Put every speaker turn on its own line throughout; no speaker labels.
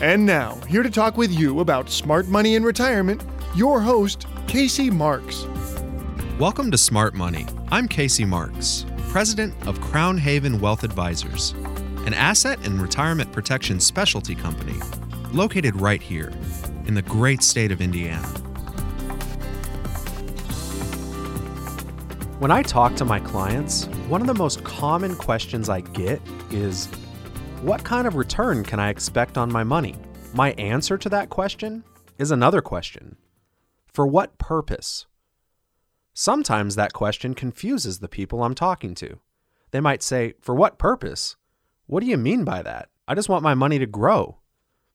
And now, here to talk with you about smart money in retirement, your host, Casey Marks.
Welcome to Smart Money. I'm Casey Marks, president of Crown Haven Wealth Advisors, an asset and retirement protection specialty company located right here in the great state of Indiana.
When I talk to my clients, one of the most common questions I get is What kind of return can I expect on my money? My answer to that question is another question For what purpose? Sometimes that question confuses the people I'm talking to. They might say, For what purpose? What do you mean by that? I just want my money to grow.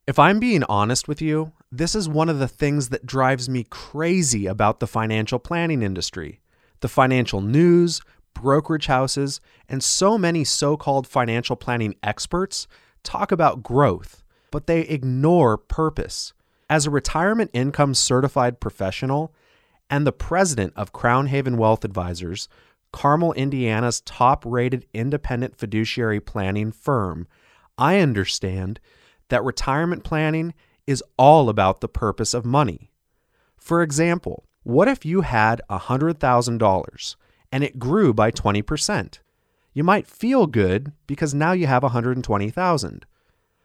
If I'm being honest with you, this is one of the things that drives me crazy about the financial planning industry. The financial news, brokerage houses, and so many so called financial planning experts talk about growth, but they ignore purpose. As a retirement income certified professional and the president of Crown Haven Wealth Advisors, Carmel, Indiana's top rated independent fiduciary planning firm, I understand that retirement planning is all about the purpose of money. For example, what if you had $100,000 and it grew by 20%? You might feel good because now you have 120,000.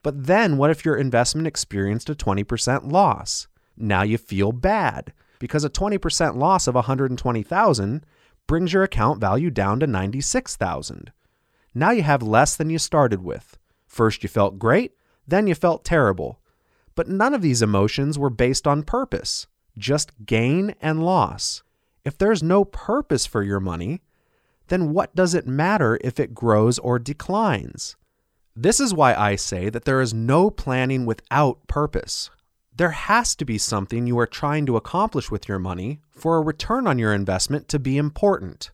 But then what if your investment experienced a 20% loss? Now you feel bad because a 20% loss of 120,000 brings your account value down to 96,000. Now you have less than you started with. First you felt great, then you felt terrible. But none of these emotions were based on purpose, just gain and loss. If there's no purpose for your money, then what does it matter if it grows or declines? This is why I say that there is no planning without purpose. There has to be something you are trying to accomplish with your money for a return on your investment to be important.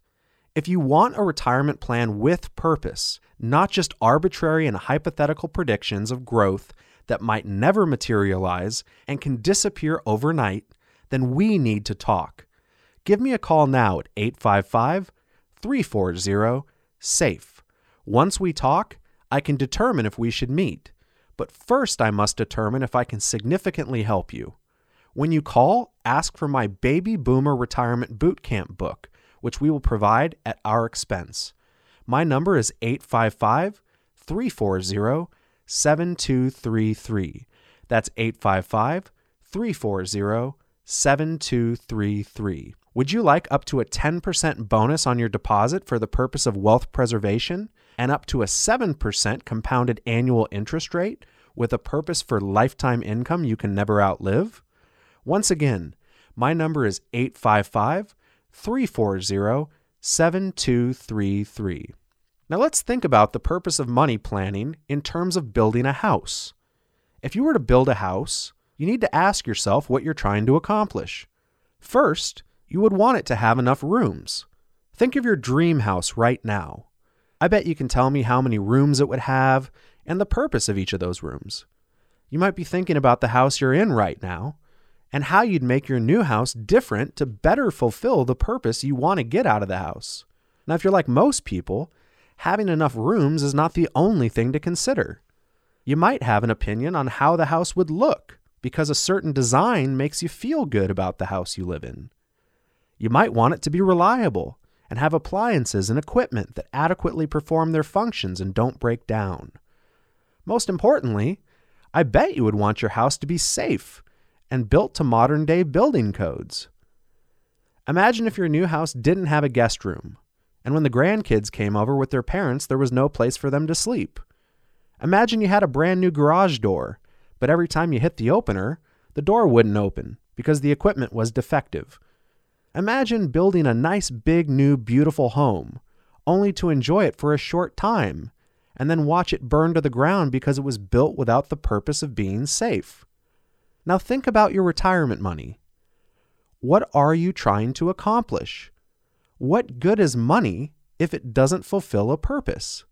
If you want a retirement plan with purpose, not just arbitrary and hypothetical predictions of growth that might never materialize and can disappear overnight, then we need to talk. Give me a call now at 855 340 SAFE. Once we talk, I can determine if we should meet. But first, I must determine if I can significantly help you. When you call, ask for my Baby Boomer Retirement Boot Camp book which we will provide at our expense. My number is 855 340 7233. That's 855 340 7233. Would you like up to a 10% bonus on your deposit for the purpose of wealth preservation and up to a 7% compounded annual interest rate with a purpose for lifetime income you can never outlive? Once again, my number is 855 340 7233. Now let's think about the purpose of money planning in terms of building a house. If you were to build a house, you need to ask yourself what you're trying to accomplish. First, you would want it to have enough rooms. Think of your dream house right now. I bet you can tell me how many rooms it would have and the purpose of each of those rooms. You might be thinking about the house you're in right now and how you'd make your new house different to better fulfill the purpose you want to get out of the house. Now, if you're like most people, having enough rooms is not the only thing to consider. You might have an opinion on how the house would look because a certain design makes you feel good about the house you live in. You might want it to be reliable and have appliances and equipment that adequately perform their functions and don't break down. Most importantly, I bet you would want your house to be safe and built to modern day building codes. Imagine if your new house didn't have a guest room, and when the grandkids came over with their parents, there was no place for them to sleep. Imagine you had a brand new garage door, but every time you hit the opener, the door wouldn't open because the equipment was defective. Imagine building a nice, big, new, beautiful home, only to enjoy it for a short time, and then watch it burn to the ground because it was built without the purpose of being safe. Now think about your retirement money. What are you trying to accomplish? What good is money if it doesn't fulfill a purpose?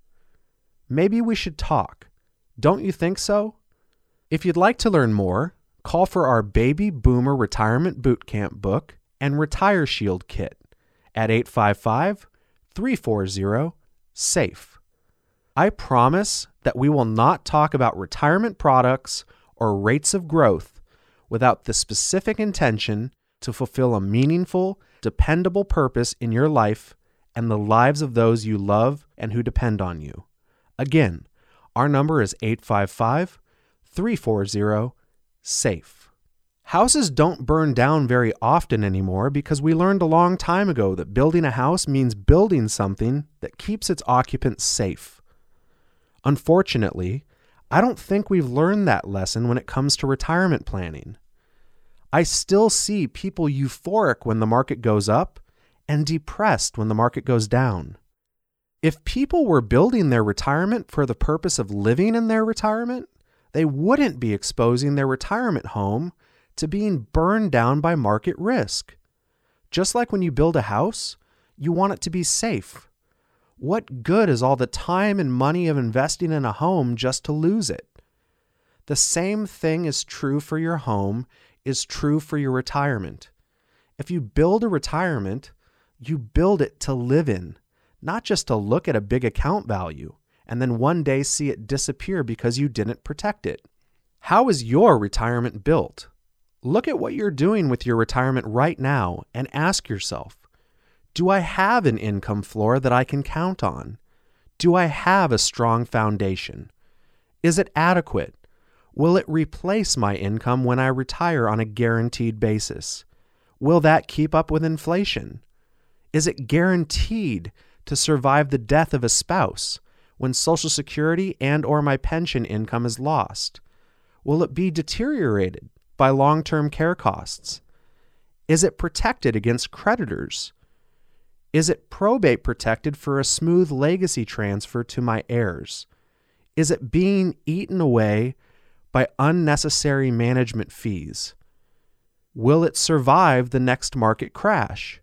Maybe we should talk. Don't you think so? If you'd like to learn more, call for our Baby Boomer Retirement Bootcamp book and Retire Shield kit at 855 340 SAFE. I promise that we will not talk about retirement products or rates of growth without the specific intention to fulfill a meaningful, dependable purpose in your life and the lives of those you love and who depend on you. Again, our number is 855 340 SAFE. Houses don't burn down very often anymore because we learned a long time ago that building a house means building something that keeps its occupants safe. Unfortunately, I don't think we've learned that lesson when it comes to retirement planning. I still see people euphoric when the market goes up and depressed when the market goes down. If people were building their retirement for the purpose of living in their retirement, they wouldn't be exposing their retirement home to being burned down by market risk. Just like when you build a house, you want it to be safe. What good is all the time and money of investing in a home just to lose it? The same thing is true for your home, is true for your retirement. If you build a retirement, you build it to live in, not just to look at a big account value and then one day see it disappear because you didn't protect it. How is your retirement built? Look at what you're doing with your retirement right now and ask yourself Do I have an income floor that I can count on? Do I have a strong foundation? Is it adequate? Will it replace my income when I retire on a guaranteed basis? Will that keep up with inflation? Is it guaranteed to survive the death of a spouse when social security and or my pension income is lost? Will it be deteriorated by long-term care costs? Is it protected against creditors? Is it probate protected for a smooth legacy transfer to my heirs? Is it being eaten away by unnecessary management fees? Will it survive the next market crash?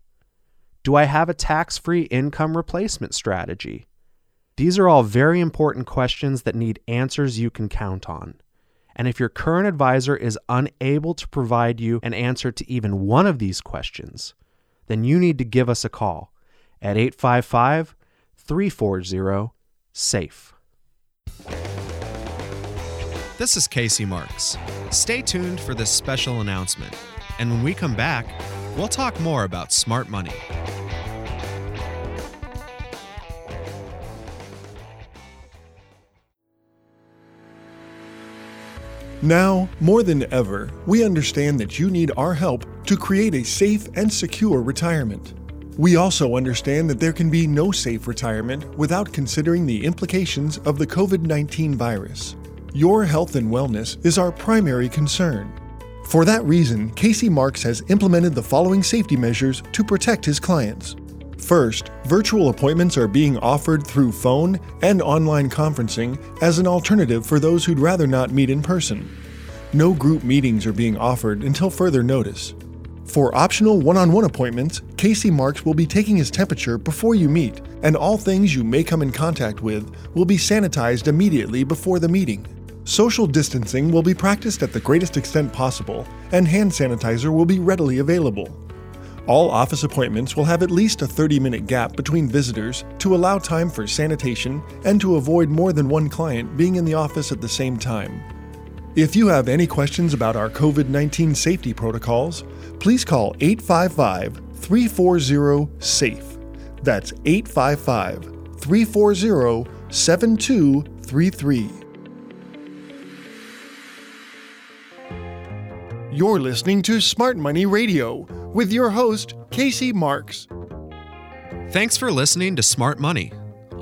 Do I have a tax free income replacement strategy? These are all very important questions that need answers you can count on. And if your current advisor is unable to provide you an answer to even one of these questions, then you need to give us a call at 855 340 SAFE.
This is Casey Marks. Stay tuned for this special announcement. And when we come back, we'll talk more about smart money.
Now, more than ever, we understand that you need our help to create a safe and secure retirement. We also understand that there can be no safe retirement without considering the implications of the COVID 19 virus. Your health and wellness is our primary concern. For that reason, Casey Marks has implemented the following safety measures to protect his clients. First, virtual appointments are being offered through phone and online conferencing as an alternative for those who'd rather not meet in person. No group meetings are being offered until further notice. For optional one on one appointments, Casey Marks will be taking his temperature before you meet, and all things you may come in contact with will be sanitized immediately before the meeting. Social distancing will be practiced at the greatest extent possible, and hand sanitizer will be readily available. All office appointments will have at least a 30 minute gap between visitors to allow time for sanitation and to avoid more than one client being in the office at the same time. If you have any questions about our COVID 19 safety protocols, please call 855 340 SAFE. That's 855 340 7233. You're listening to Smart Money Radio with your host, Casey Marks.
Thanks for listening to Smart Money.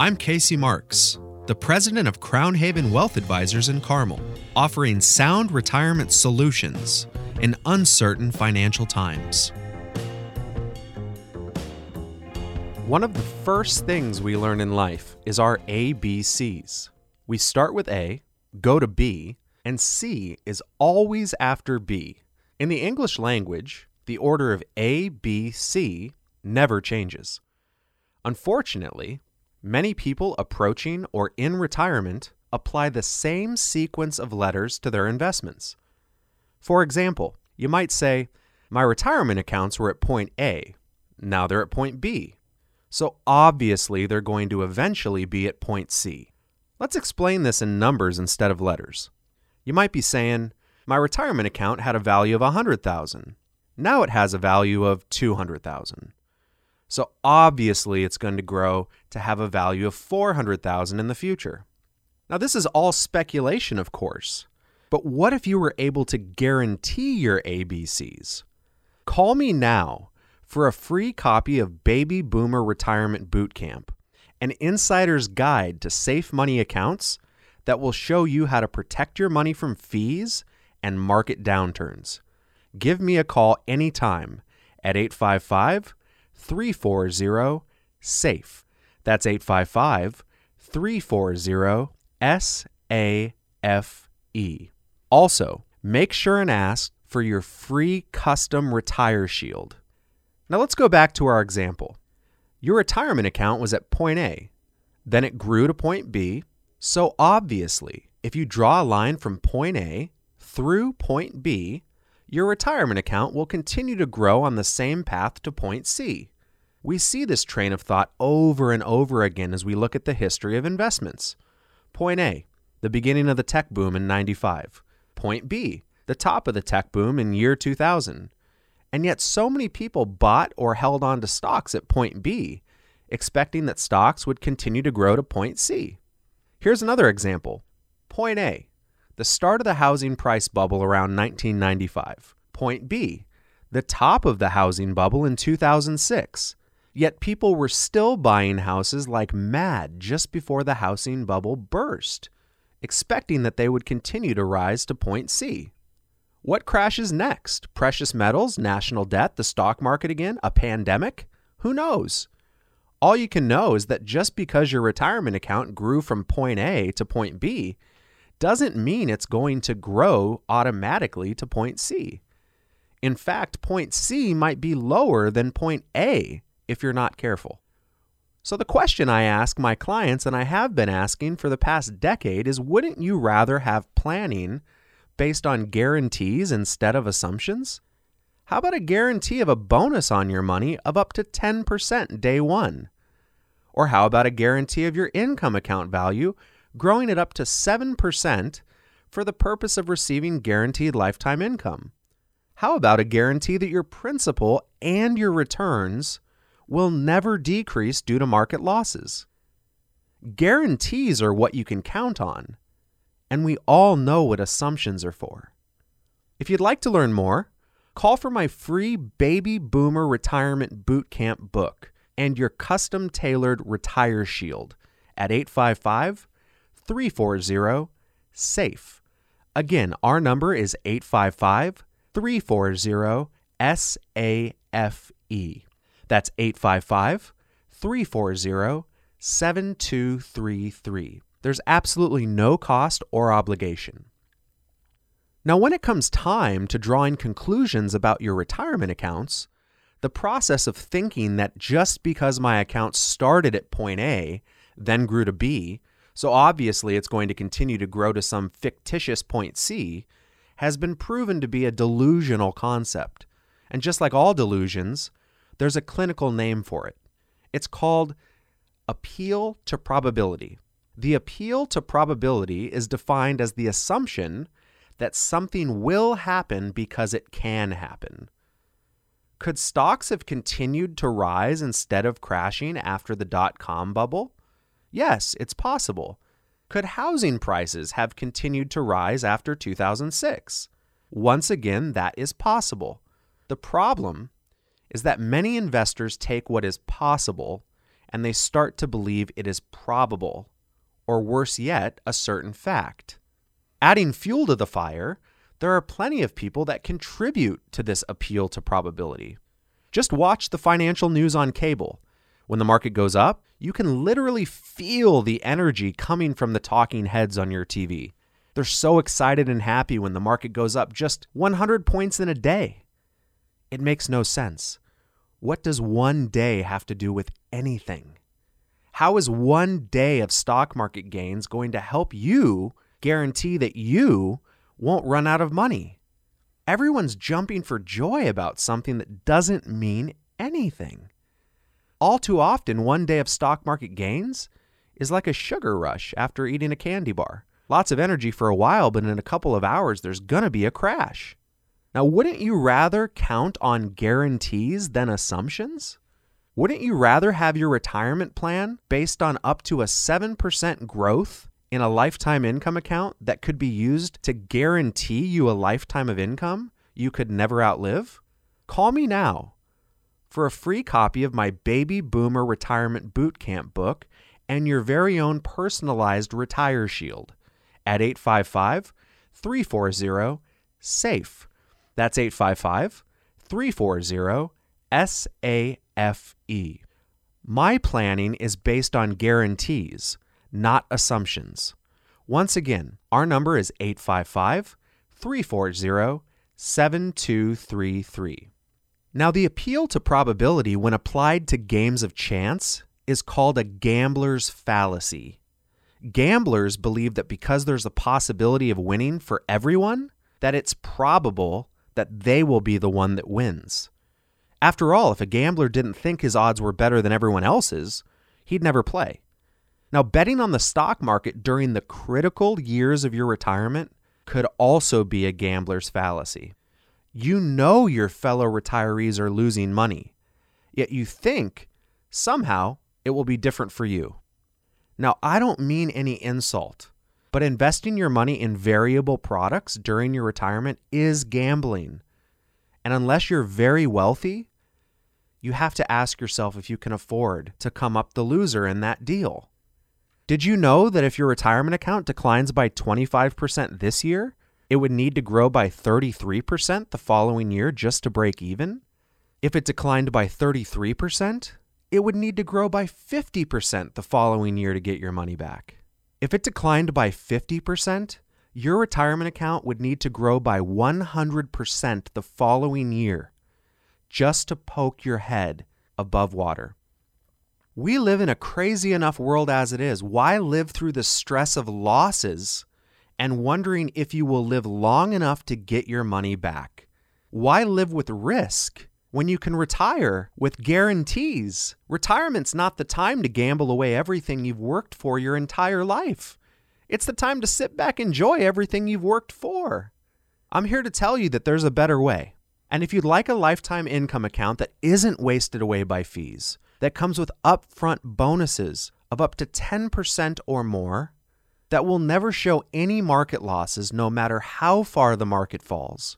I'm Casey Marks, the president of Crown Haven Wealth Advisors in Carmel, offering sound retirement solutions in uncertain financial times.
One of the first things we learn in life is our ABCs. We start with A, go to B, and C is always after B. In the English language, the order of A, B, C never changes. Unfortunately, many people approaching or in retirement apply the same sequence of letters to their investments. For example, you might say, My retirement accounts were at point A, now they're at point B. So obviously, they're going to eventually be at point C. Let's explain this in numbers instead of letters. You might be saying, my retirement account had a value of 100,000. Now it has a value of 200,000. So obviously it's going to grow to have a value of 400,000 in the future. Now this is all speculation, of course. But what if you were able to guarantee your ABCs? Call me now for a free copy of Baby Boomer Retirement Bootcamp, an insider's guide to safe money accounts that will show you how to protect your money from fees and market downturns. Give me a call anytime at 855 340 SAFE. That's 855 340 S A F E. Also, make sure and ask for your free custom Retire Shield. Now let's go back to our example. Your retirement account was at point A, then it grew to point B. So obviously, if you draw a line from point A through point B, your retirement account will continue to grow on the same path to point C. We see this train of thought over and over again as we look at the history of investments. Point A, the beginning of the tech boom in 95. Point B, the top of the tech boom in year 2000. And yet, so many people bought or held on to stocks at point B, expecting that stocks would continue to grow to point C. Here's another example. Point A, the start of the housing price bubble around 1995. Point B, the top of the housing bubble in 2006. Yet people were still buying houses like mad just before the housing bubble burst, expecting that they would continue to rise to point C. What crashes next? Precious metals, national debt, the stock market again, a pandemic? Who knows? All you can know is that just because your retirement account grew from point A to point B doesn't mean it's going to grow automatically to point C. In fact, point C might be lower than point A if you're not careful. So, the question I ask my clients, and I have been asking for the past decade, is wouldn't you rather have planning based on guarantees instead of assumptions? How about a guarantee of a bonus on your money of up to 10% day one? Or how about a guarantee of your income account value growing it up to 7% for the purpose of receiving guaranteed lifetime income? How about a guarantee that your principal and your returns will never decrease due to market losses? Guarantees are what you can count on and we all know what assumptions are for. If you'd like to learn more, call for my free Baby Boomer Retirement Bootcamp book and your custom tailored Retire Shield at 855 340 SAFE. Again, our number is 855 340 SAFE. That's 855 340 7233. There's absolutely no cost or obligation. Now, when it comes time to drawing conclusions about your retirement accounts, the process of thinking that just because my account started at point A, then grew to B, so obviously it's going to continue to grow to some fictitious point C, has been proven to be a delusional concept. And just like all delusions, there's a clinical name for it. It's called appeal to probability. The appeal to probability is defined as the assumption that something will happen because it can happen. Could stocks have continued to rise instead of crashing after the dot com bubble? Yes, it's possible. Could housing prices have continued to rise after 2006? Once again, that is possible. The problem is that many investors take what is possible and they start to believe it is probable or worse yet, a certain fact. Adding fuel to the fire, there are plenty of people that contribute to this appeal to probability. Just watch the financial news on cable. When the market goes up, you can literally feel the energy coming from the talking heads on your TV. They're so excited and happy when the market goes up just 100 points in a day. It makes no sense. What does one day have to do with anything? How is one day of stock market gains going to help you guarantee that you won't run out of money? Everyone's jumping for joy about something that doesn't mean anything. All too often, one day of stock market gains is like a sugar rush after eating a candy bar. Lots of energy for a while, but in a couple of hours, there's going to be a crash. Now, wouldn't you rather count on guarantees than assumptions? Wouldn't you rather have your retirement plan based on up to a 7% growth in a lifetime income account that could be used to guarantee you a lifetime of income you could never outlive? Call me now for a free copy of my Baby Boomer Retirement Bootcamp book and your very own personalized Retire Shield at 855 340 SAFE. That's 855 340 SAFE. My planning is based on guarantees, not assumptions. Once again, our number is 855 340 7233. Now, the appeal to probability when applied to games of chance is called a gambler's fallacy. Gamblers believe that because there's a possibility of winning for everyone, that it's probable that they will be the one that wins. After all, if a gambler didn't think his odds were better than everyone else's, he'd never play. Now, betting on the stock market during the critical years of your retirement could also be a gambler's fallacy. You know your fellow retirees are losing money, yet you think somehow it will be different for you. Now, I don't mean any insult, but investing your money in variable products during your retirement is gambling. And unless you're very wealthy, you have to ask yourself if you can afford to come up the loser in that deal. Did you know that if your retirement account declines by 25% this year, it would need to grow by 33% the following year just to break even? If it declined by 33%, it would need to grow by 50% the following year to get your money back. If it declined by 50%, your retirement account would need to grow by 100% the following year just to poke your head above water. We live in a crazy enough world as it is. Why live through the stress of losses and wondering if you will live long enough to get your money back? Why live with risk when you can retire with guarantees? Retirement's not the time to gamble away everything you've worked for your entire life. It's the time to sit back and enjoy everything you've worked for. I'm here to tell you that there's a better way. And if you'd like a lifetime income account that isn't wasted away by fees, that comes with upfront bonuses of up to 10% or more that will never show any market losses no matter how far the market falls,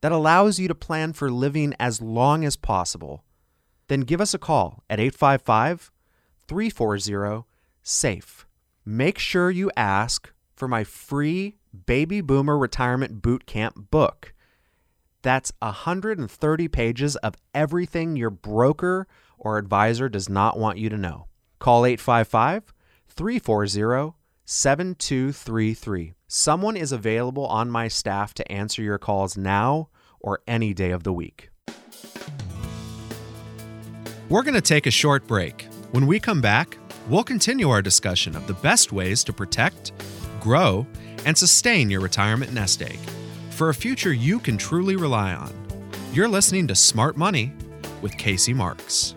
that allows you to plan for living as long as possible, then give us a call at 855 340 SAFE. Make sure you ask for my free Baby Boomer Retirement Bootcamp book. That's 130 pages of everything your broker or advisor does not want you to know. Call 855 340 7233. Someone is available on my staff to answer your calls now or any day of the week.
We're going to take a short break. When we come back, we'll continue our discussion of the best ways to protect, grow, and sustain your retirement nest egg for a future you can truly rely on. You're listening to Smart Money with Casey Marks.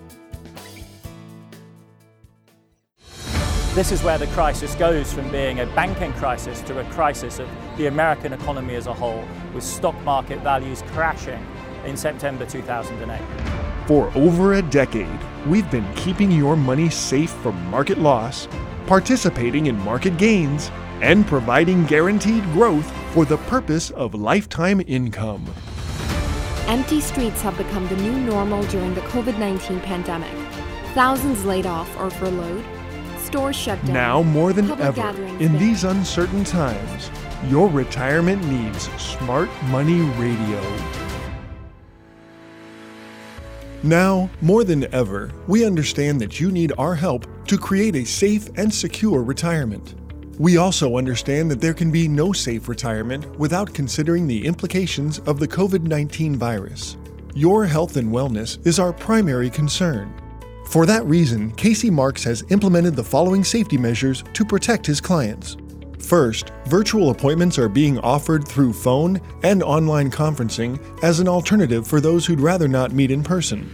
This is where the crisis goes from being a banking crisis to a crisis of the American economy as a whole, with stock market values crashing in September 2008.
For over a decade, we've been keeping your money safe from market loss, participating in market gains, and providing guaranteed growth for the purpose of lifetime income.
Empty streets have become the new normal during the COVID 19 pandemic. Thousands laid off or furloughed stores shut down.
Now more than
Public
ever, in
banned.
these uncertain times, your retirement needs Smart Money Radio. Now, more than ever, we understand that you need our help to create a safe and secure retirement. We also understand that there can be no safe retirement without considering the implications of the COVID 19 virus. Your health and wellness is our primary concern. For that reason, Casey Marks has implemented the following safety measures to protect his clients. First, virtual appointments are being offered through phone and online conferencing as an alternative for those who'd rather not meet in person.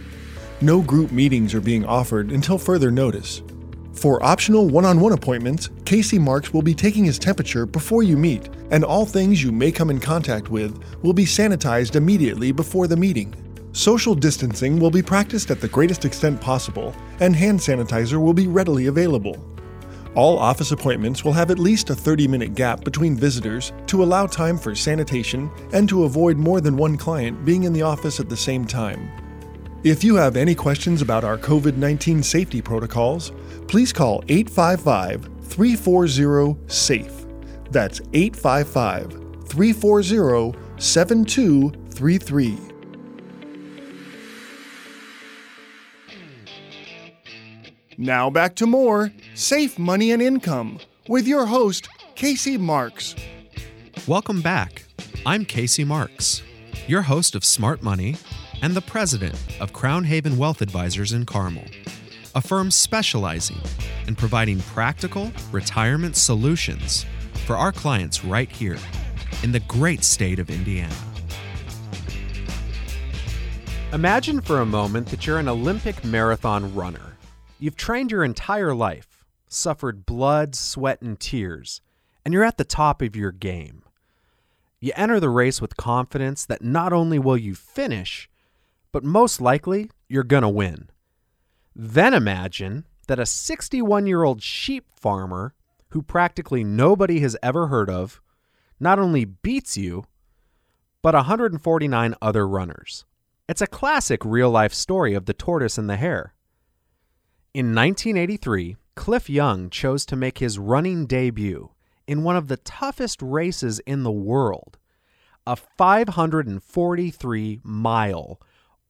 No group meetings are being offered until further notice. For optional one on one appointments, Casey Marks will be taking his temperature before you meet, and all things you may come in contact with will be sanitized immediately before the meeting. Social distancing will be practiced at the greatest extent possible, and hand sanitizer will be readily available. All office appointments will have at least a 30 minute gap between visitors to allow time for sanitation and to avoid more than one client being in the office at the same time. If you have any questions about our COVID 19 safety protocols, please call 855 340 SAFE. That's 855 340 7233. Now back to more Safe Money and Income with your host, Casey Marks.
Welcome back. I'm Casey Marks, your host of Smart Money and the president of Crown Haven Wealth Advisors in Carmel, a firm specializing in providing practical retirement solutions for our clients right here in the great state of Indiana.
Imagine for a moment that you're an Olympic marathon runner. You've trained your entire life, suffered blood, sweat, and tears, and you're at the top of your game. You enter the race with confidence that not only will you finish, but most likely you're going to win. Then imagine that a 61 year old sheep farmer who practically nobody has ever heard of not only beats you, but 149 other runners. It's a classic real life story of the tortoise and the hare. In 1983, Cliff Young chose to make his running debut in one of the toughest races in the world a 543 mile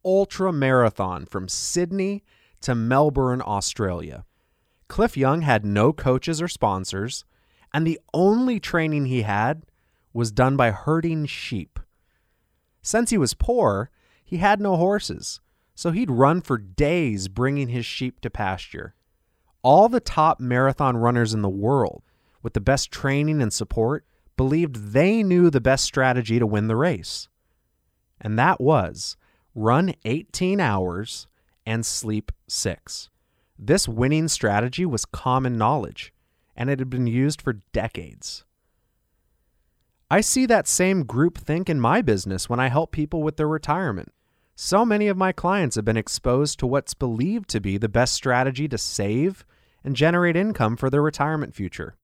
ultra marathon from Sydney to Melbourne, Australia. Cliff Young had no coaches or sponsors, and the only training he had was done by herding sheep. Since he was poor, he had no horses, so he'd run for days bringing his sheep to pasture. All the top marathon runners in the world, with the best training and support, believed they knew the best strategy to win the race. And that was run 18 hours and sleep 6. This winning strategy was common knowledge, and it had been used for decades. I see that same group think in my business when I help people with their retirement. So many of my clients have been exposed to what's believed to be the best strategy to save and generate income for their retirement future.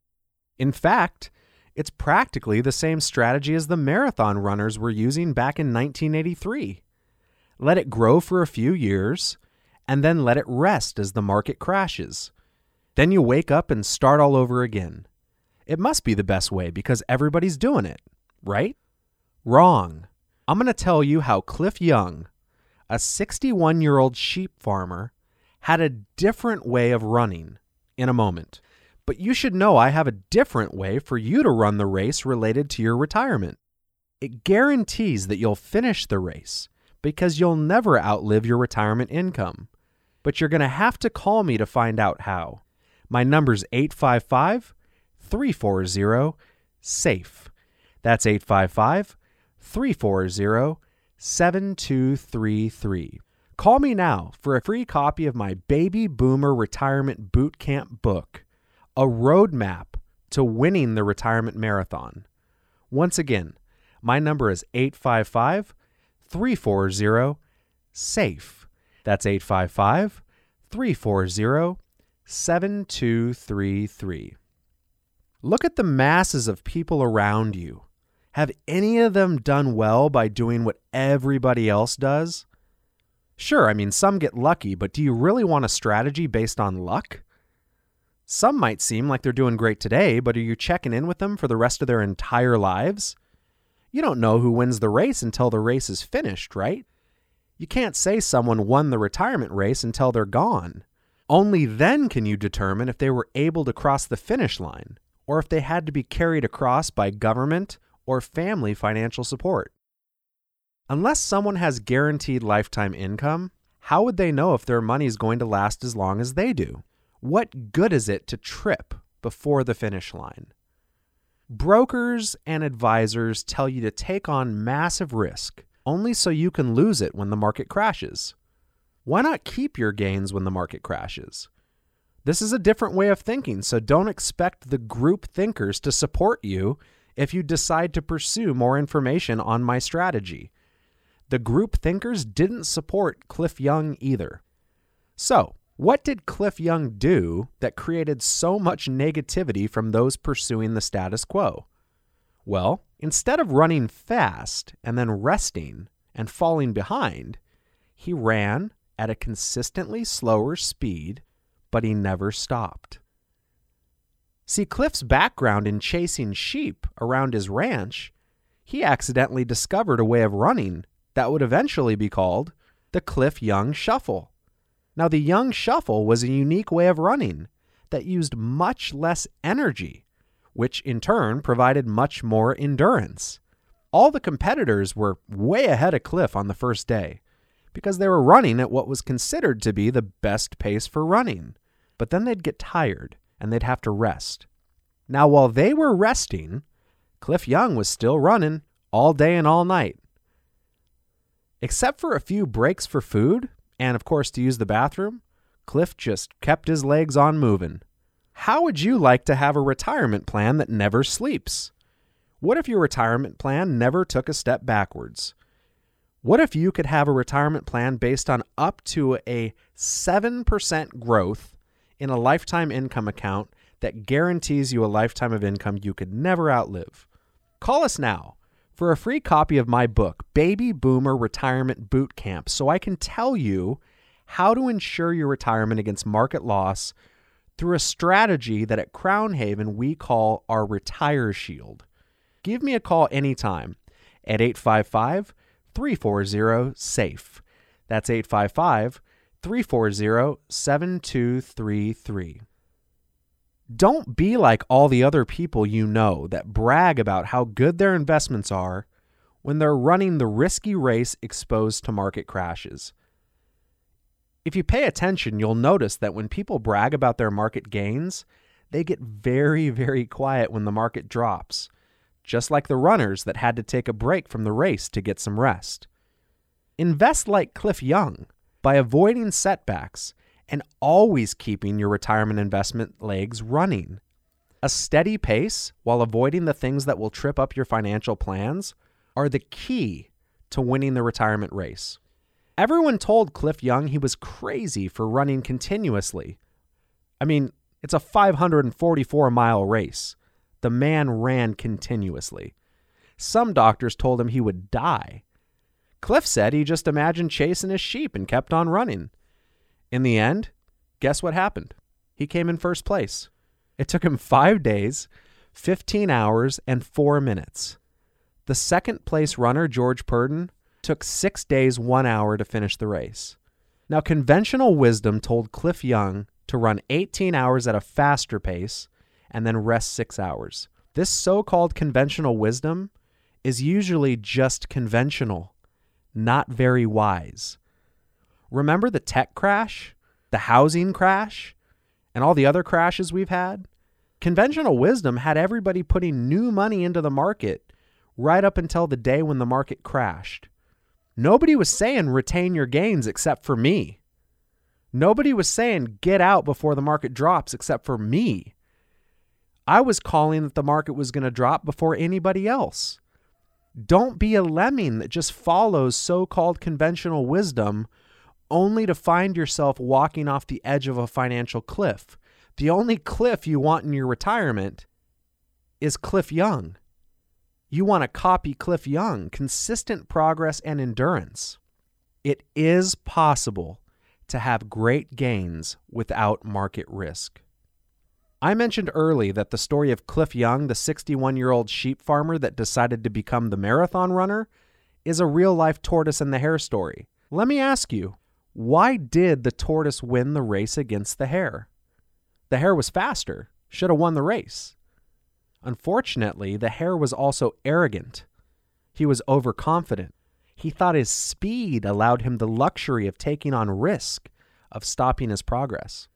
In fact, it's practically the same strategy as the marathon runners were using back in 1983 let it grow for a few years, and then let it rest as the market crashes. Then you wake up and start all over again. It must be the best way because everybody's doing it, right? Wrong. I'm going to tell you how Cliff Young, a 61 year old sheep farmer, had a different way of running in a moment. But you should know I have a different way for you to run the race related to your retirement. It guarantees that you'll finish the race because you'll never outlive your retirement income. But you're going to have to call me to find out how. My number's 855 340 SAFE. That's 855 340 7233. Call me now for a free copy of my Baby Boomer Retirement Boot Camp book, a roadmap to winning the retirement marathon. Once again, my number is 855 340 SAFE. That's 855 340 7233. Look at the masses of people around you. Have any of them done well by doing what everybody else does? Sure, I mean, some get lucky, but do you really want a strategy based on luck? Some might seem like they're doing great today, but are you checking in with them for the rest of their entire lives? You don't know who wins the race until the race is finished, right? You can't say someone won the retirement race until they're gone. Only then can you determine if they were able to cross the finish line or if they had to be carried across by government or family financial support. Unless someone has guaranteed lifetime income, how would they know if their money is going to last as long as they do? What good is it to trip before the finish line? Brokers and advisors tell you to take on massive risk only so you can lose it when the market crashes. Why not keep your gains when the market crashes? This is a different way of thinking, so don't expect the group thinkers to support you if you decide to pursue more information on my strategy. The group thinkers didn't support Cliff Young either. So, what did Cliff Young do that created so much negativity from those pursuing the status quo? Well, instead of running fast and then resting and falling behind, he ran at a consistently slower speed but he never stopped. See, Cliff's background in chasing sheep around his ranch, he accidentally discovered a way of running that would eventually be called the Cliff Young Shuffle. Now, the Young Shuffle was a unique way of running that used much less energy, which in turn provided much more endurance. All the competitors were way ahead of Cliff on the first day because they were running at what was considered to be the best pace for running but then they'd get tired and they'd have to rest. Now, while they were resting, Cliff Young was still running all day and all night. Except for a few breaks for food and, of course, to use the bathroom, Cliff just kept his legs on moving. How would you like to have a retirement plan that never sleeps? What if your retirement plan never took a step backwards? What if you could have a retirement plan based on up to a 7% growth in a lifetime income account that guarantees you a lifetime of income you could never outlive. Call us now for a free copy of my book, Baby Boomer Retirement Boot Camp, so I can tell you how to ensure your retirement against market loss through a strategy that at Crown Haven we call our Retire Shield. Give me a call anytime at 855 340 SAFE. That's 855 340 7233. Don't be like all the other people you know that brag about how good their investments are when they're running the risky race exposed to market crashes. If you pay attention, you'll notice that when people brag about their market gains, they get very, very quiet when the market drops, just like the runners that had to take a break from the race to get some rest. Invest like Cliff Young by avoiding setbacks and always keeping your retirement investment legs running. A steady pace while avoiding the things that will trip up your financial plans are the key to winning the retirement race. Everyone told Cliff Young he was crazy for running continuously. I mean, it's a 544 mile race. The man ran continuously. Some doctors told him he would die. Cliff said he just imagined chasing his sheep and kept on running. In the end, guess what happened? He came in first place. It took him five days, 15 hours, and four minutes. The second place runner, George Perdon, took six days, one hour to finish the race. Now, conventional wisdom told Cliff Young to run 18 hours at a faster pace and then rest six hours. This so called conventional wisdom is usually just conventional not very wise. Remember the tech crash, the housing crash, and all the other crashes we've had? Conventional wisdom had everybody putting new money into the market right up until the day when the market crashed. Nobody was saying retain your gains except for me. Nobody was saying get out before the market drops except for me. I was calling that the market was going to drop before anybody else. Don't be a lemming that just follows so called conventional wisdom only to find yourself walking off the edge of a financial cliff. The only cliff you want in your retirement is Cliff Young. You want to copy Cliff Young, consistent progress and endurance. It is possible to have great gains without market risk. I mentioned early that the story of Cliff Young, the 61 year old sheep farmer that decided to become the marathon runner, is a real life tortoise and the hare story. Let me ask you, why did the tortoise win the race against the hare? The hare was faster, should have won the race. Unfortunately, the hare was also arrogant. He was overconfident. He thought his speed allowed him the luxury of taking on risk, of stopping his progress.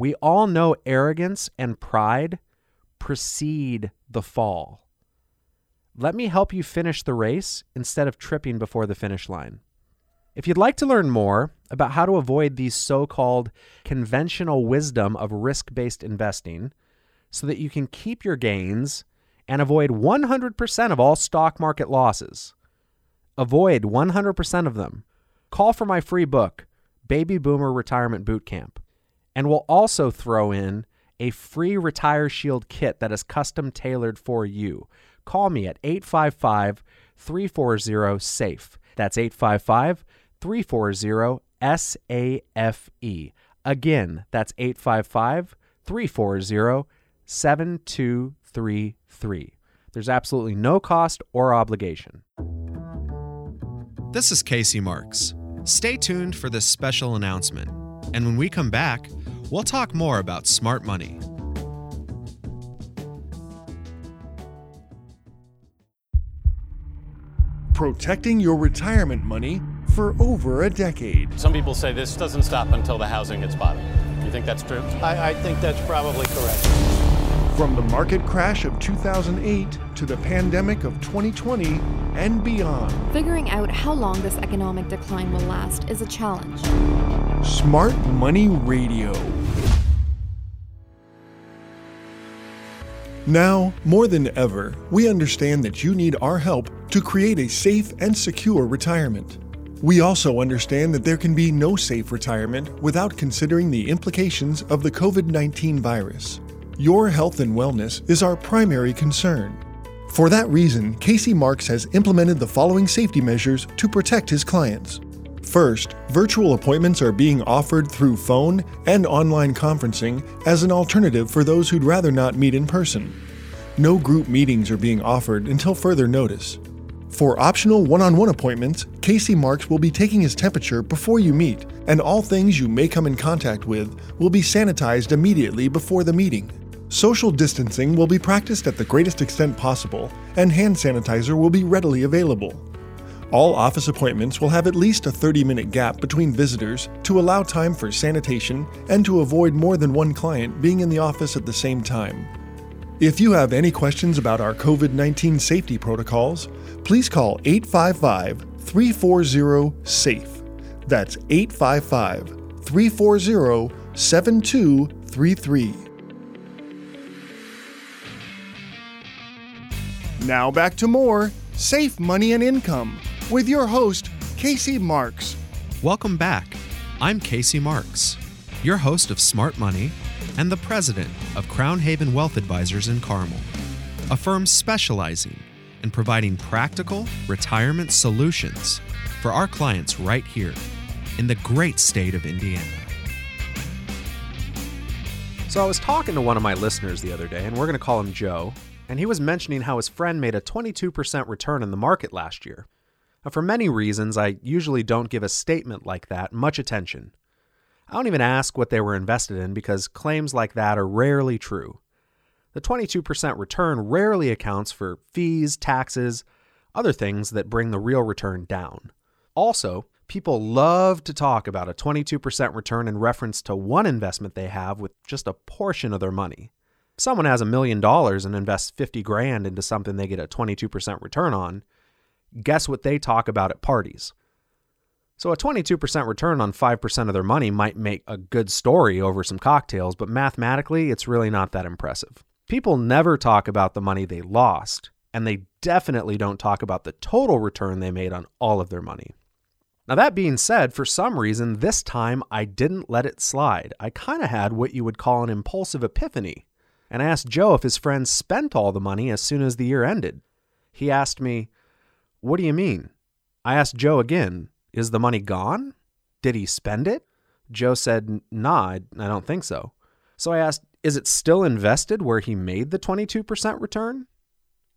We all know arrogance and pride precede the fall. Let me help you finish the race instead of tripping before the finish line. If you'd like to learn more about how to avoid these so called conventional wisdom of risk based investing so that you can keep your gains and avoid 100% of all stock market losses, avoid 100% of them, call for my free book, Baby Boomer Retirement Boot Camp. And we'll also throw in a free Retire Shield kit that is custom tailored for you. Call me at 855 340 SAFE. That's 855 340 SAFE. Again, that's 855 340 7233. There's absolutely no cost or obligation.
This is Casey Marks. Stay tuned for this special announcement. And when we come back, we'll talk more about smart money.
Protecting your retirement money for over a decade.
Some people say this doesn't stop until the housing hits bottom. You think that's true?
I, I think that's probably correct.
From the market crash of 2008 to the pandemic of 2020 and beyond,
Figuring out how long this economic decline will last is a challenge.
Smart Money Radio. Now, more than ever, we understand that you need our help to create a safe and secure retirement. We also understand that there can be no safe retirement without considering the implications of the COVID 19 virus. Your health and wellness is our primary concern. For that reason, Casey Marks has implemented the following safety measures to protect his clients. First, virtual appointments are being offered through phone and online conferencing as an alternative for those who'd rather not meet in person. No group meetings are being offered until further notice. For optional one on one appointments, Casey Marks will be taking his temperature before you meet, and all things you may come in contact with will be sanitized immediately before the meeting. Social distancing will be practiced at the greatest extent possible, and hand sanitizer will be readily available. All office appointments will have at least a 30 minute gap between visitors to allow time for sanitation and to avoid more than one client being in the office at the same time. If you have any questions about our COVID 19 safety protocols, please call 855 340 SAFE. That's 855 340 7233. Now back to more Safe Money and Income with your host, Casey Marks.
Welcome back. I'm Casey Marks, your host of Smart Money and the president of Crown Haven Wealth Advisors in Carmel, a firm specializing in providing practical retirement solutions for our clients right here in the great state of Indiana.
So I was talking to one of my listeners the other day, and we're going to call him Joe, and he was mentioning how his friend made a 22% return in the market last year. Now, for many reasons, I usually don't give a statement like that much attention. I don't even ask what they were invested in because claims like that are rarely true. The 22% return rarely accounts for fees, taxes, other things that bring the real return down. Also, people love to talk about a 22% return in reference to one investment they have with just a portion of their money. Someone has a million dollars and invests 50 grand into something they get a 22% return on, guess what they talk about at parties? So a 22% return on 5% of their money might make a good story over some cocktails, but mathematically, it's really not that impressive. People never talk about the money they lost, and they definitely don't talk about the total return they made on all of their money. Now, that being said, for some reason, this time I didn't let it slide. I kind of had what you would call an impulsive epiphany, and I asked Joe if his friends spent all the money as soon as the year ended. He asked me, What do you mean? I asked Joe again, Is the money gone? Did he spend it? Joe said, Nah, I, don't think so. So I asked, Is it still invested where he made the 22% return?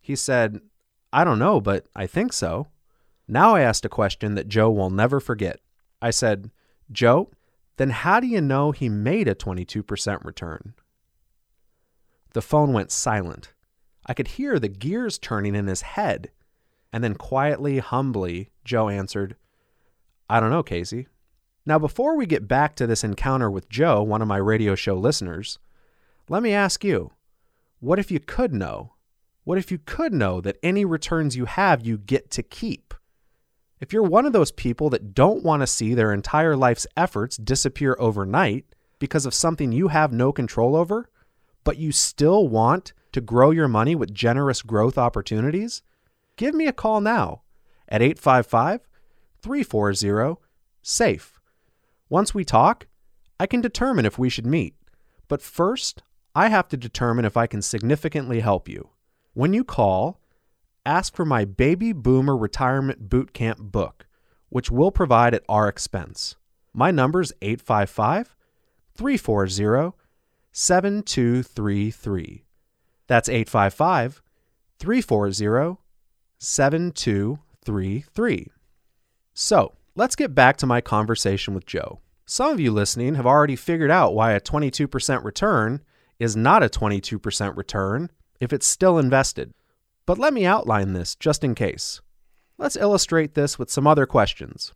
He said, I don't know, but I think so. Now I asked a question that Joe will never forget. I said, Joe, then how do you know he made a 22% return? The phone went silent. I could hear the gears turning in his head. And then quietly, humbly, Joe answered, I don't know, Casey. Now, before we get back to this encounter with Joe, one of my radio show listeners, let me ask you what if you could know? What if you could know that any returns you have, you get to keep? If you're one of those people that don't want to see their entire life's efforts disappear overnight because of something you have no control over, but you still want to grow your money with generous growth opportunities, give me a call now at 855 340 SAFE. Once we talk, I can determine if we should meet. But first, I have to determine if I can significantly help you. When you call, ask for my Baby Boomer Retirement Boot Camp book, which we'll provide at our expense. My number is 855 340 7233. That's 855 340 7233. So, let's get back to my conversation with Joe. Some of you listening have already figured out why a 22% return is not a 22% return if it's still invested. But let me outline this just in case. Let's illustrate this with some other questions.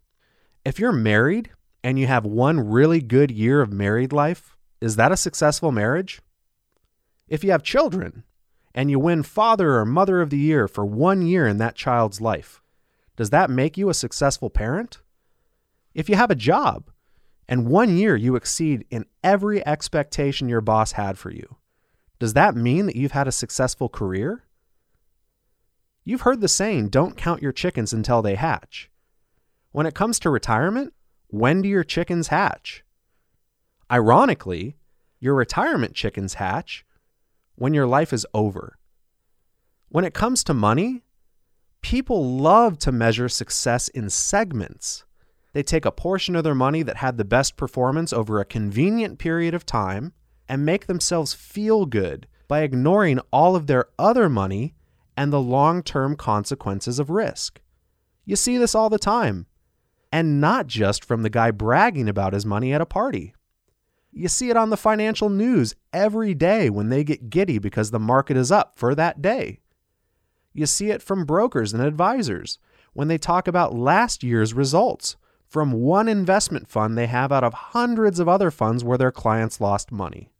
If you're married and you have one really good year of married life, is that a successful marriage? If you have children and you win Father or Mother of the Year for one year in that child's life, does that make you a successful parent? If you have a job and one year you exceed in every expectation your boss had for you, does that mean that you've had a successful career? You've heard the saying, don't count your chickens until they hatch. When it comes to retirement, when do your chickens hatch? Ironically, your retirement chickens hatch when your life is over. When it comes to money, people love to measure success in segments. They take a portion of their money that had the best performance over a convenient period of time and make themselves feel good by ignoring all of their other money and the long term consequences of risk. You see this all the time, and not just from the guy bragging about his money at a party. You see it on the financial news every day when they get giddy because the market is up for that day. You see it from brokers and advisors when they talk about last year's results from one investment fund they have out of hundreds of other funds where their clients lost money.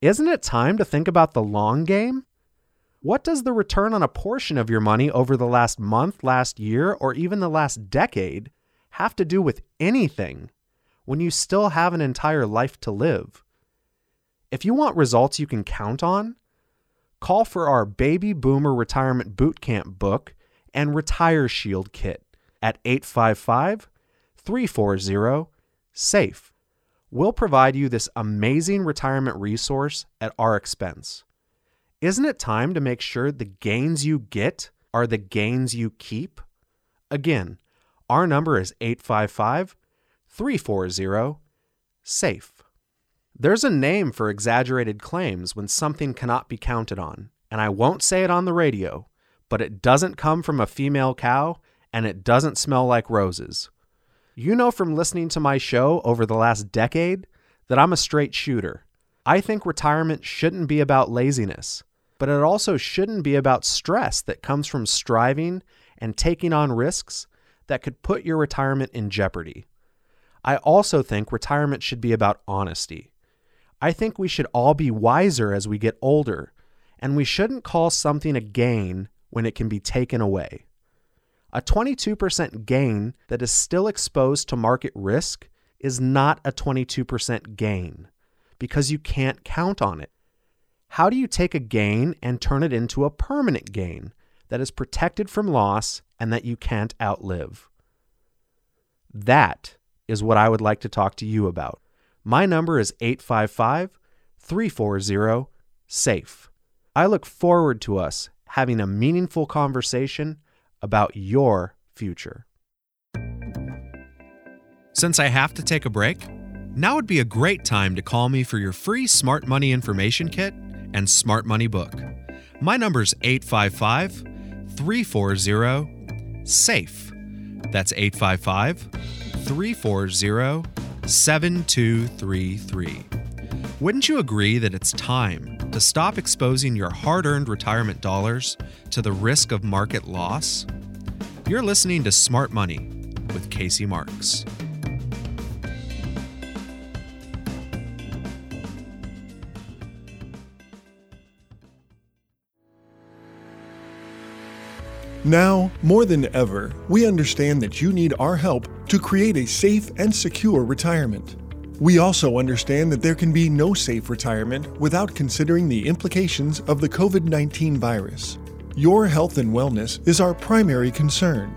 Isn't it time to think about the long game? What does the return on a portion of your money over the last month, last year, or even the last decade have to do with anything when you still have an entire life to live? If you want results you can count on, call for our Baby Boomer Retirement Bootcamp book and Retire Shield kit at 855 340 SAFE. We'll provide you this amazing retirement resource at our expense. Isn't it time to make sure the gains you get are the gains you keep? Again, our number is 855 340 SAFE. There's a name for exaggerated claims when something cannot be counted on, and I won't say it on the radio, but it doesn't come from a female cow and it doesn't smell like roses. You know from listening to my show over the last decade that I'm a straight shooter. I think retirement shouldn't be about laziness, but it also shouldn't be about stress that comes from striving and taking on risks that could put your retirement in jeopardy. I also think retirement should be about honesty. I think we should all be wiser as we get older, and we shouldn't call something a gain when it can be taken away. A 22% gain that is still exposed to market risk is not a 22% gain because you can't count on it. How do you take a gain and turn it into a permanent gain that is protected from loss and that you can't outlive? That is what I would like to talk to you about. My number is 855 340 SAFE. I look forward to us having a meaningful conversation about your future.
Since I have to take a break, now would be a great time to call me for your free Smart Money Information Kit and Smart Money book. My number is 855 340 SAFE. That's 855 340 7233. Wouldn't you agree that it's time to stop exposing your hard earned retirement dollars to the risk of market loss? You're listening to Smart Money with Casey Marks.
Now, more than ever, we understand that you need our help to create a safe and secure retirement. We also understand that there can be no safe retirement without considering the implications of the COVID 19 virus. Your health and wellness is our primary concern.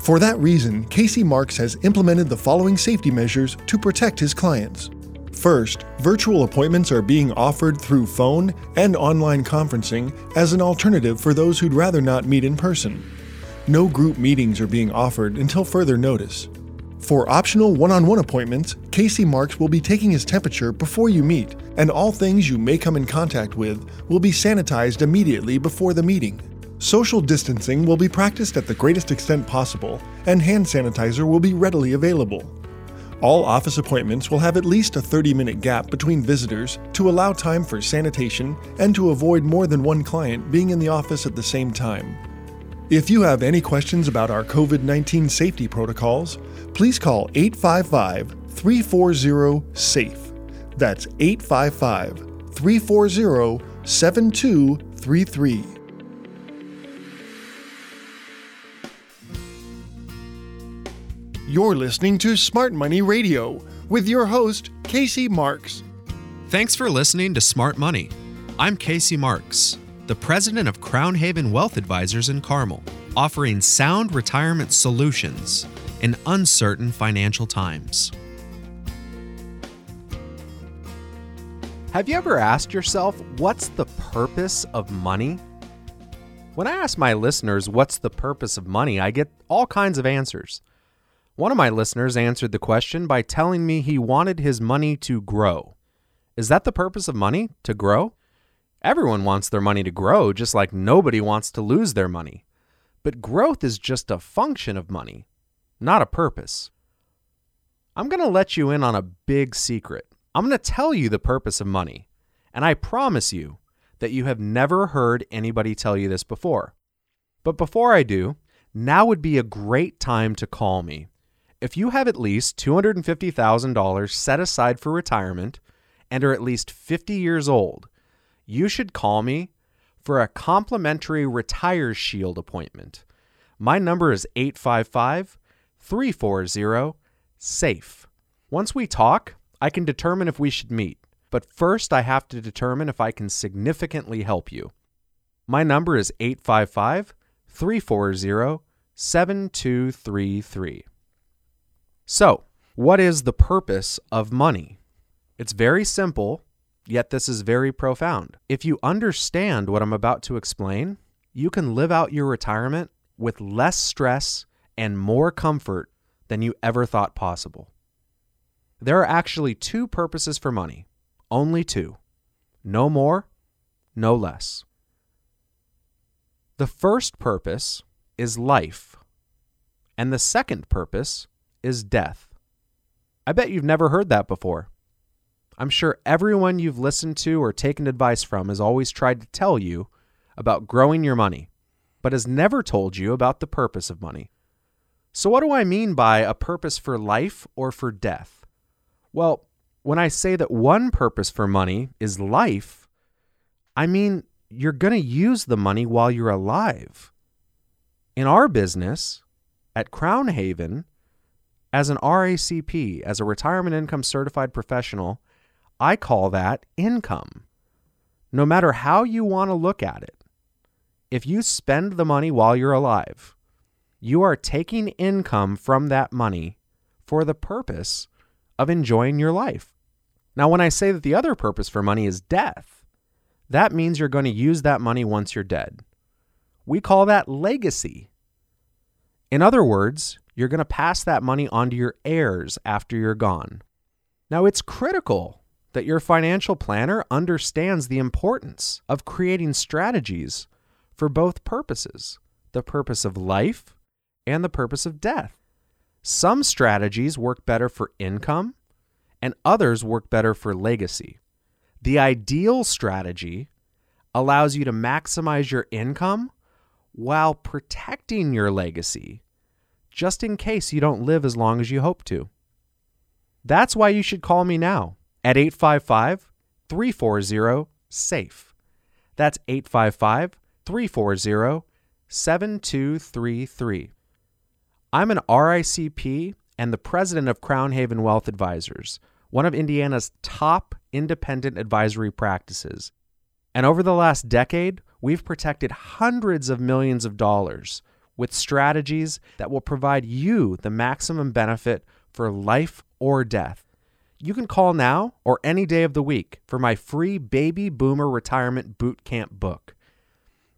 For that reason, Casey Marks has implemented the following safety measures to protect his clients. First, virtual appointments are being offered through phone and online conferencing as an alternative for those who'd rather not meet in person. No group meetings are being offered until further notice. For optional one on one appointments, Casey Marks will be taking his temperature before you meet, and all things you may come in contact with will be sanitized immediately before the meeting. Social distancing will be practiced at the greatest extent possible, and hand sanitizer will be readily available. All office appointments will have at least a 30 minute gap between visitors to allow time for sanitation and to avoid more than one client being in the office at the same time. If you have any questions about our COVID 19 safety protocols, please call 855 340 SAFE. That's 855 340 7233. You're listening to Smart Money Radio with your host, Casey Marks.
Thanks for listening to Smart Money. I'm Casey Marks, the president of Crown Haven Wealth Advisors in Carmel, offering sound retirement solutions in uncertain financial times.
Have you ever asked yourself, what's the purpose of money? When I ask my listeners, what's the purpose of money, I get all kinds of answers. One of my listeners answered the question by telling me he wanted his money to grow. Is that the purpose of money? To grow? Everyone wants their money to grow, just like nobody wants to lose their money. But growth is just a function of money, not a purpose. I'm going to let you in on a big secret. I'm going to tell you the purpose of money, and I promise you that you have never heard anybody tell you this before. But before I do, now would be a great time to call me if you have at least $250,000 set aside for retirement and are at least 50 years old, you should call me for a complimentary Retire Shield appointment. My number is 855 340 SAFE. Once we talk, I can determine if we should meet, but first I have to determine if I can significantly help you. My number is 855 340 7233. So, what is the purpose of money? It's very simple, yet this is very profound. If you understand what I'm about to explain, you can live out your retirement with less stress and more comfort than you ever thought possible. There are actually two purposes for money, only two. No more, no less. The first purpose is life, and the second purpose is death. I bet you've never heard that before. I'm sure everyone you've listened to or taken advice from has always tried to tell you about growing your money, but has never told you about the purpose of money. So, what do I mean by a purpose for life or for death? Well, when I say that one purpose for money is life, I mean you're going to use the money while you're alive. In our business, at Crown Haven, as an RICP, as a retirement income certified professional, I call that income. No matter how you want to look at it, if you spend the money while you're alive, you are taking income from that money for the purpose of enjoying your life. Now, when I say that the other purpose for money is death, that means you're going to use that money once you're dead. We call that legacy. In other words, you're going to pass that money on to your heirs after you're gone. Now, it's critical that your financial planner understands the importance of creating strategies for both purposes the purpose of life and the purpose of death. Some strategies work better for income, and others work better for legacy. The ideal strategy allows you to maximize your income while protecting your legacy, just in case you don't live as long as you hope to. That's why you should call me now at 855 340 SAFE. That's 855 340 7233. I'm an RICP and the president of Crown Haven Wealth Advisors, one of Indiana's top independent advisory practices. And over the last decade, we've protected hundreds of millions of dollars with strategies that will provide you the maximum benefit for life or death. You can call now or any day of the week for my free Baby Boomer Retirement Boot Camp book.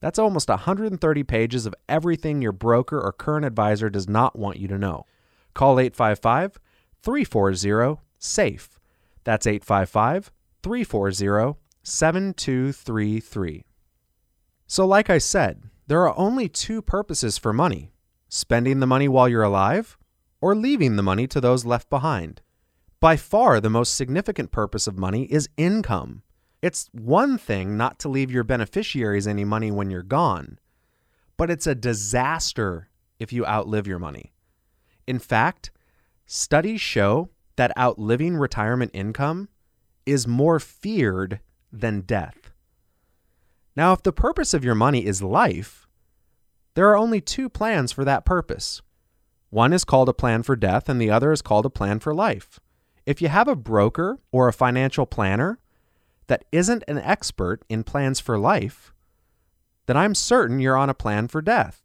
That's almost 130 pages of everything your broker or current advisor does not want you to know. Call 855 340 SAFE. That's 855 340 7233. So, like I said, there are only two purposes for money spending the money while you're alive or leaving the money to those left behind. By far, the most significant purpose of money is income. It's one thing not to leave your beneficiaries any money when you're gone, but it's a disaster if you outlive your money. In fact, studies show that outliving retirement income is more feared than death. Now, if the purpose of your money is life, there are only two plans for that purpose. One is called a plan for death, and the other is called a plan for life. If you have a broker or a financial planner that isn't an expert in plans for life, then I'm certain you're on a plan for death.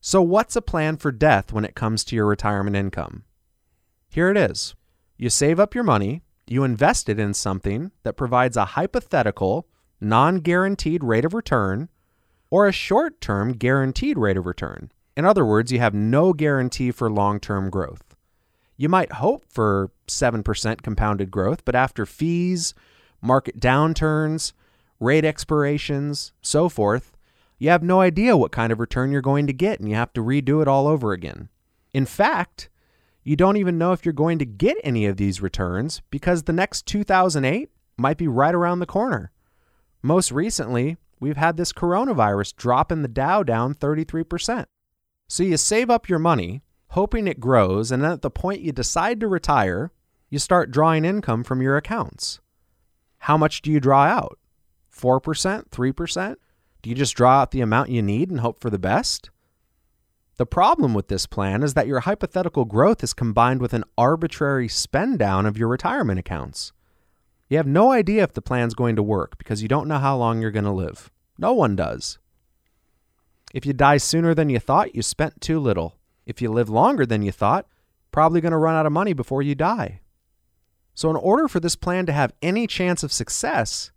So, what's a plan for death when it comes to your retirement income? Here it is you save up your money, you invest it in something that provides a hypothetical, non guaranteed rate of return, or a short term guaranteed rate of return. In other words, you have no guarantee for long term growth. You might hope for 7% compounded growth, but after fees, market downturns, rate expirations, so forth, you have no idea what kind of return you're going to get and you have to redo it all over again. In fact, you don't even know if you're going to get any of these returns because the next 2008 might be right around the corner. Most recently, we've had this coronavirus dropping the Dow down 33%. So you save up your money, hoping it grows, and then at the point you decide to retire, you start drawing income from your accounts. How much do you draw out? 4%? 3%? Do you just draw out the amount you need and hope for the best? The problem with this plan is that your hypothetical growth is combined with an arbitrary spend down of your retirement accounts. You have no idea if the plan's going to work because you don't know how long you're going to live. No one does. If you die sooner than you thought, you spent too little. If you live longer than you thought, probably going to run out of money before you die. So, in order for this plan to have any chance of success,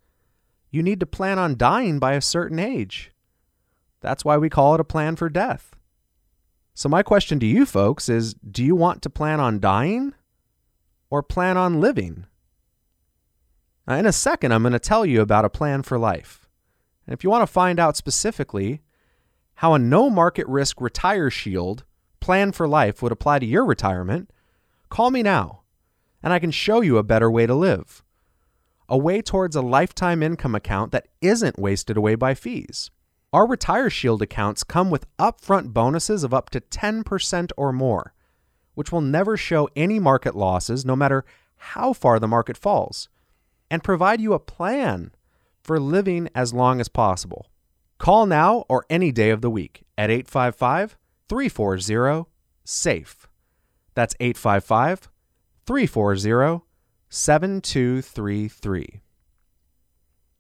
you need to plan on dying by a certain age. That's why we call it a plan for death. So, my question to you folks is do you want to plan on dying or plan on living? Now, in a second, I'm going to tell you about a plan for life. And if you want to find out specifically how a no market risk retire shield plan for life would apply to your retirement, call me now and I can show you a better way to live. A way towards a lifetime income account that isn't wasted away by fees. Our Retire Shield accounts come with upfront bonuses of up to 10% or more, which will never show any market losses no matter how far the market falls, and provide you a plan for living as long as possible. Call now or any day of the week at 855 340 SAFE. That's 855 340 7233.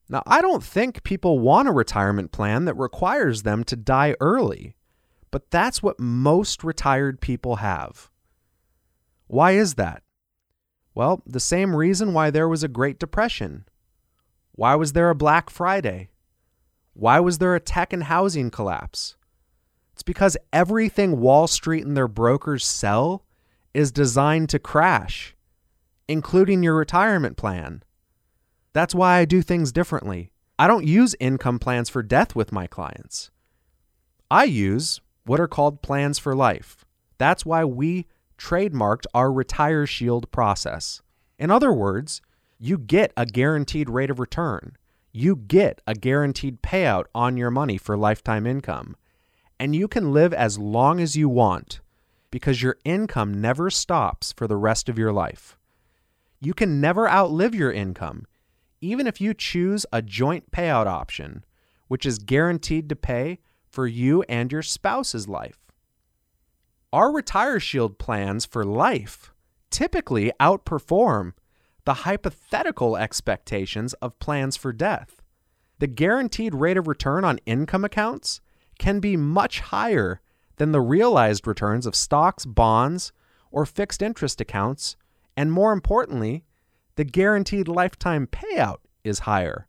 Now, I don't think people want a retirement plan that requires them to die early, but that's what most retired people have. Why is that? Well, the same reason why there was a Great Depression. Why was there a Black Friday? Why was there a tech and housing collapse? It's because everything Wall Street and their brokers sell is designed to crash, including your retirement plan. That's why I do things differently. I don't use income plans for death with my clients. I use what are called plans for life. That's why we trademarked our Retire Shield process. In other words, You get a guaranteed rate of return. You get a guaranteed payout on your money for lifetime income. And you can live as long as you want because your income never stops for the rest of your life. You can never outlive your income, even if you choose a joint payout option, which is guaranteed to pay for you and your spouse's life. Our Retire Shield plans for life typically outperform the hypothetical expectations of plans for death. The guaranteed rate of return on income accounts can be much higher than the realized returns of stocks, bonds, or fixed interest accounts, and more importantly, the guaranteed lifetime payout is higher.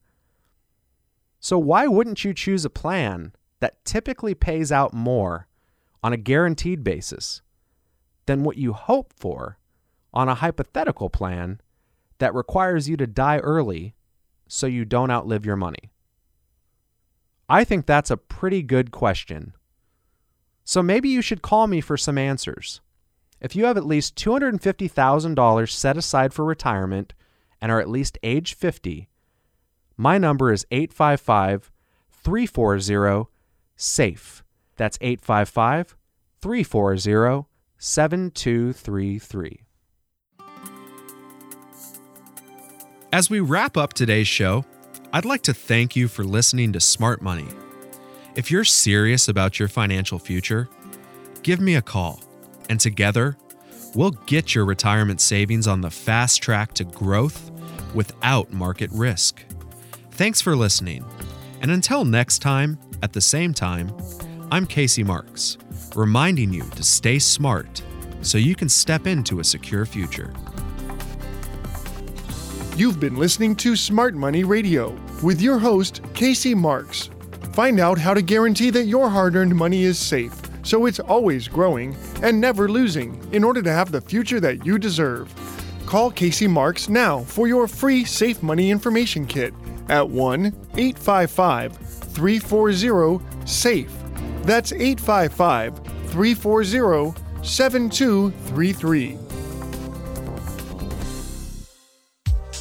So, why wouldn't you choose a plan that typically pays out more on a guaranteed basis than what you hope for on a hypothetical plan that requires you to die early so you don't outlive your money? I think that's a pretty good question. So maybe you should call me for some answers. If you have at least $250,000 set aside for retirement and are at least age 50, my number is 855 340 SAFE. That's 855 340 7233.
As we wrap up today's show, I'd like to thank you for listening to Smart Money. If you're serious about your financial future, give me a call, and together, we'll get your retirement savings on the fast track to growth without market risk. Thanks for listening, and until next time, at the same time, I'm Casey Marks, reminding you to stay smart so you can step into a secure future.
You've been listening to Smart Money Radio with your host, Casey Marks. Find out how to guarantee that your hard earned money is safe, so it's always growing and never losing in order to have the future that you deserve. Call Casey Marks now for your free Safe Money Information Kit at 1 855 340 SAFE. That's 855 340 7233.